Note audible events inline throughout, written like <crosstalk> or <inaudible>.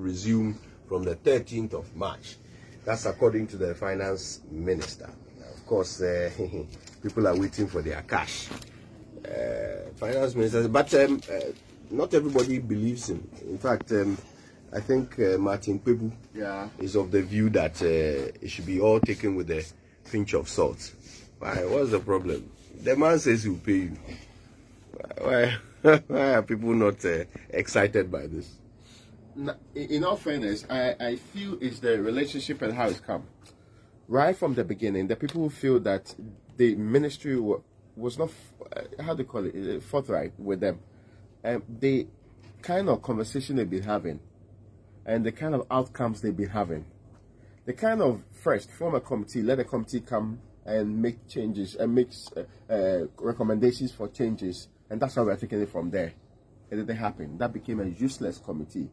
Resume from the 13th of March. That's according to the finance minister. Of course, uh, <laughs> people are waiting for their cash. Uh, finance minister, but um, uh, not everybody believes him. In fact, um, I think uh, Martin Kpebu yeah. is of the view that uh, it should be all taken with a pinch of salt. Why? What's the problem? The man says he'll pay you. Why, <laughs> why are people not uh, excited by this? In all fairness, I, I feel it's the relationship and how it's come. Right from the beginning, the people who feel that the ministry was not, uh, how do you call it, forthright with them. Um, the kind of conversation they've been having and the kind of outcomes they've been having. The kind of first form a committee, let a committee come and make changes and make uh, uh, recommendations for changes, and that's how we're taking it from there. It didn't happen. That became a useless committee.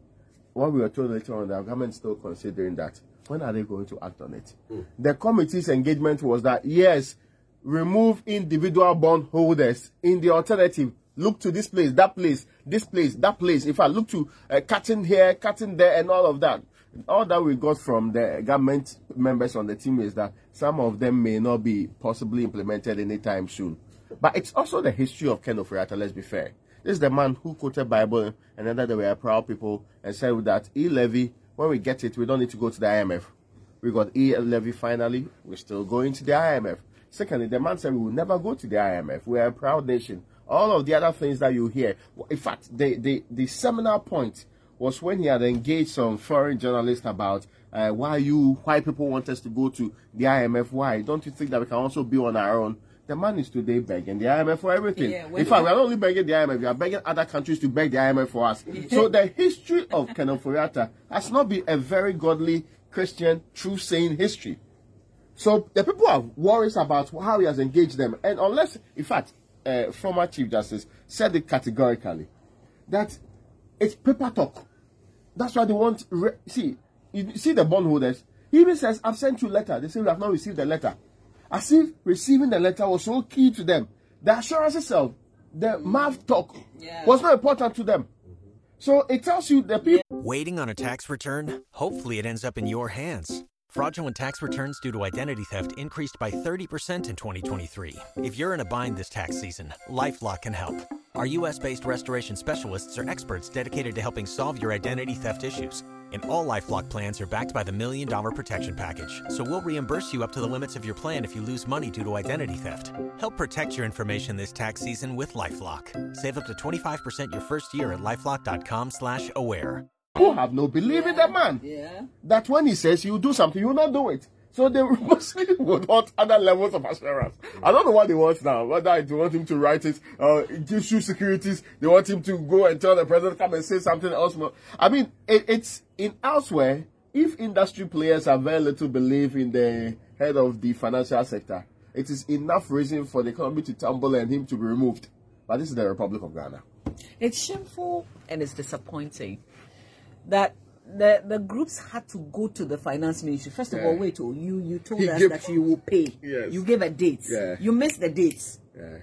What we were told later on, the government still considering that. When are they going to act on it? Mm. The committee's engagement was that yes, remove individual bond holders. In the alternative, look to this place, that place, this place, that place. If I look to uh, cutting here, cutting there, and all of that, all that we got from the government members on the team is that some of them may not be possibly implemented anytime soon. But it's also the history of Ken Ofori-Atta, let's be fair. This is the man who quoted Bible and then that they were proud people and said that e-levy, when we get it, we don't need to go to the IMF. We got e-levy finally, we're still going to the IMF. Secondly, the man said we will never go to the IMF. We are a proud nation all of the other things that you hear. In fact, the, the, the seminal point was when he had engaged some foreign journalists about uh, why you, why people want us to go to the IMF. Why don't you think that we can also be on our own? The man is today begging the IMF for everything. Yeah, in fact, we are not only begging the IMF, we are begging other countries to beg the IMF for us. so the history of Ken Ofori-Atta has not been a very godly Christian, true saying history. So the people have worries about how he has engaged them. And unless, in fact, uh, former Chief Justice said it categorically that it's paper talk. That's why they want. see, you see the bondholders. He even says, "I've sent you a letter." They say we have not received the letter, as if receiving the letter was so key to them. The assurance itself, the mouth talk, yeah. was not important to them. So it tells you the people waiting on a tax return. Hopefully, it ends up in your hands Fraudulent tax returns due to identity theft increased by 30% in 2023. If you're in a bind this tax season, LifeLock can help. Our U.S.-based restoration specialists are experts dedicated to helping solve your identity theft issues. And all LifeLock plans are backed by the Million Dollar Protection Package. So we'll reimburse you up to the limits of your plan if you lose money due to identity theft. Help protect your information this tax season with LifeLock. Save up to 25% your first year at LifeLock.com slash aware who have no belief yeah. in that man. Yeah. That when he says you do something, you will not do it. So they <laughs> mostly would want other levels of assurance. I don't know what they want now. Whether they want him to write it, uh, issue securities, they want him to go and tell the president, come and say something else more. I mean, it, it's in elsewhere, if industry players have very little belief in the head of the financial sector, it is enough reason for the economy to tumble and him to be removed. But this is the Republic of Ghana. It's shameful and it's disappointing that the the groups had to go to the finance ministry. First of yeah. all, wait, oh, you you told he us gave, that you will pay. Yes. You gave a date. Yeah. You missed the dates. Yeah.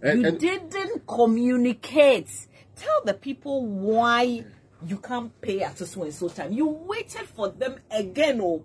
And, you and, didn't communicate. Tell the people why you can't pay at a so and so time. You waited for them again, oh.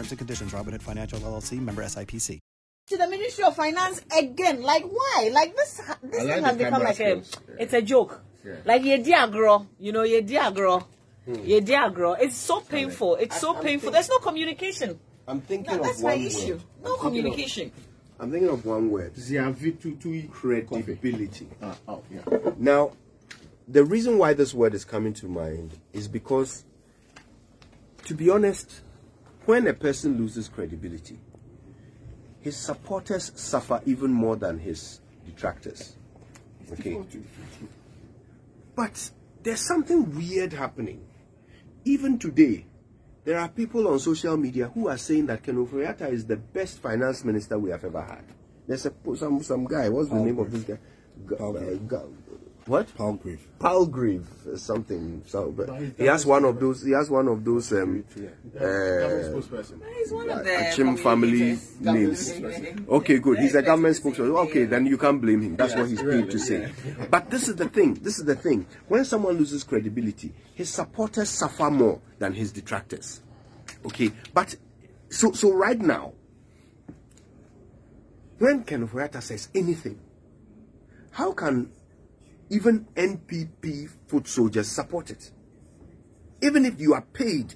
terms and conditions. Robinhood Financial LLC, member SIPC. To the Ministry of Finance again. Like why? Like this this thing has become like a yeah. it's a joke. Yeah. Like ye diagro, you know, ye diagro. Hmm. Yeah, Diagro. It's so painful. It's so I, painful. There's no communication. I'm thinking no, of that's one my issue. Word. No I'm communication. Of, I'm thinking of one word. Credibility. Uh, oh, yeah. Now, the reason why this word is coming to mind is because, to be honest, when a person loses credibility, his supporters suffer even more than his detractors. Okay. But there's something weird happening. Even today, there are people on social media who are saying that Ken Ofori-Atta is the best finance minister we have ever had. There's a, some some guy. What's the name of this guy? G- uh, what? Palgrave. Palgrave, something. So, but he has one of those. He has one of those. Um, uh, he's one of the Achim family names. Okay, good. He's a government spokesperson. Okay, then you can't blame him. That's what he's paid to say. But this is the thing. This is the thing. When someone loses credibility, his supporters suffer more than his detractors. Okay, but so so right now, when Ken Ofori-Atta says anything, how can even NPP foot soldiers support it. Even if you are paid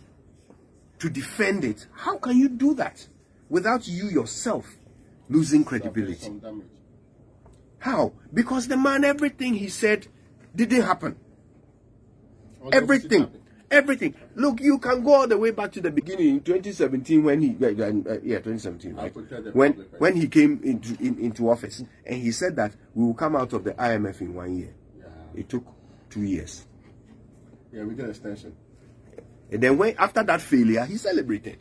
to defend it, how can you do that without you yourself losing credibility? How? Because the man, everything he said didn't happen. Everything. Everything. Look, you can go all the way back to the beginning in 2017 when he, uh, uh, yeah, 2017, right? When when he came into in, into office and he said that we will come out of the IMF in one year. It took two years. Yeah, we got extension. And then when after that failure, he celebrated.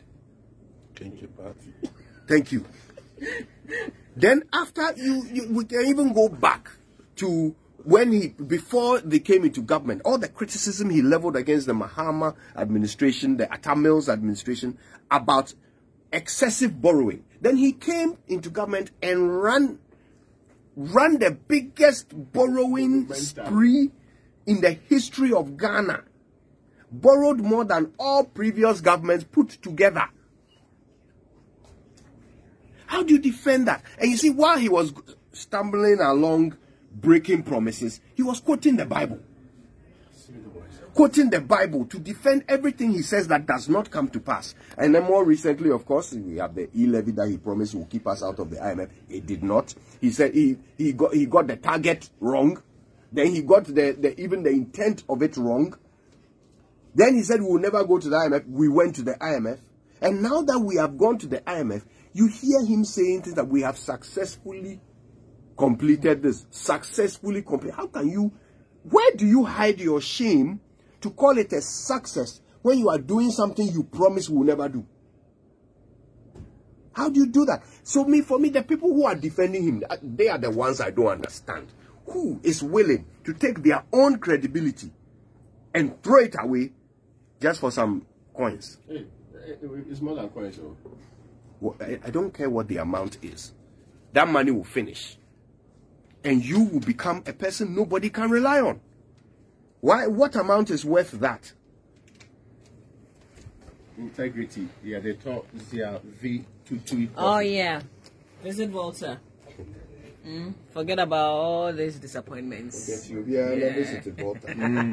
Thank you, party. Thank you. then after you, you, we can even go back to when he before they came into government, all the criticism he leveled against the Mahama administration, the Atta Mills administration about excessive borrowing. Then he came into government and ran ran the biggest borrowing spree in the history of Ghana. Borrowed more than all previous governments put together. How do you defend that? And you see, while he was stumbling along, breaking promises, he was quoting the Bible quoting the Bible to defend everything he says that does not come to pass. And then more recently, of course, we have the e-levy that he promised will keep us out of the IMF. It did not. He said he, he got he got the target wrong. Then he got the, the even the intent of it wrong. Then he said we will never go to the IMF. We went to the IMF. And now that we have gone to the IMF, you hear him saying things that we have successfully completed this. Successfully complete. How can you where do you hide your shame to call it a success when you are doing something you promise will never do. How do you do that? So me, for me, the people who are defending him, uh, they are the ones I don't understand. Who is willing to take their own credibility and throw it away just for some coins? Hey, eh, it's more than coins, though. Well, I, I don't care what the amount is. That money will finish. And you will become a person nobody can rely on. Why? What amount is worth that? Integrity. Yeah, they talk their V two two. Oh yeah, visit Walter. Mm, forget about all these disappointments. Yeah, yeah. visit Walter. <laughs> Mm.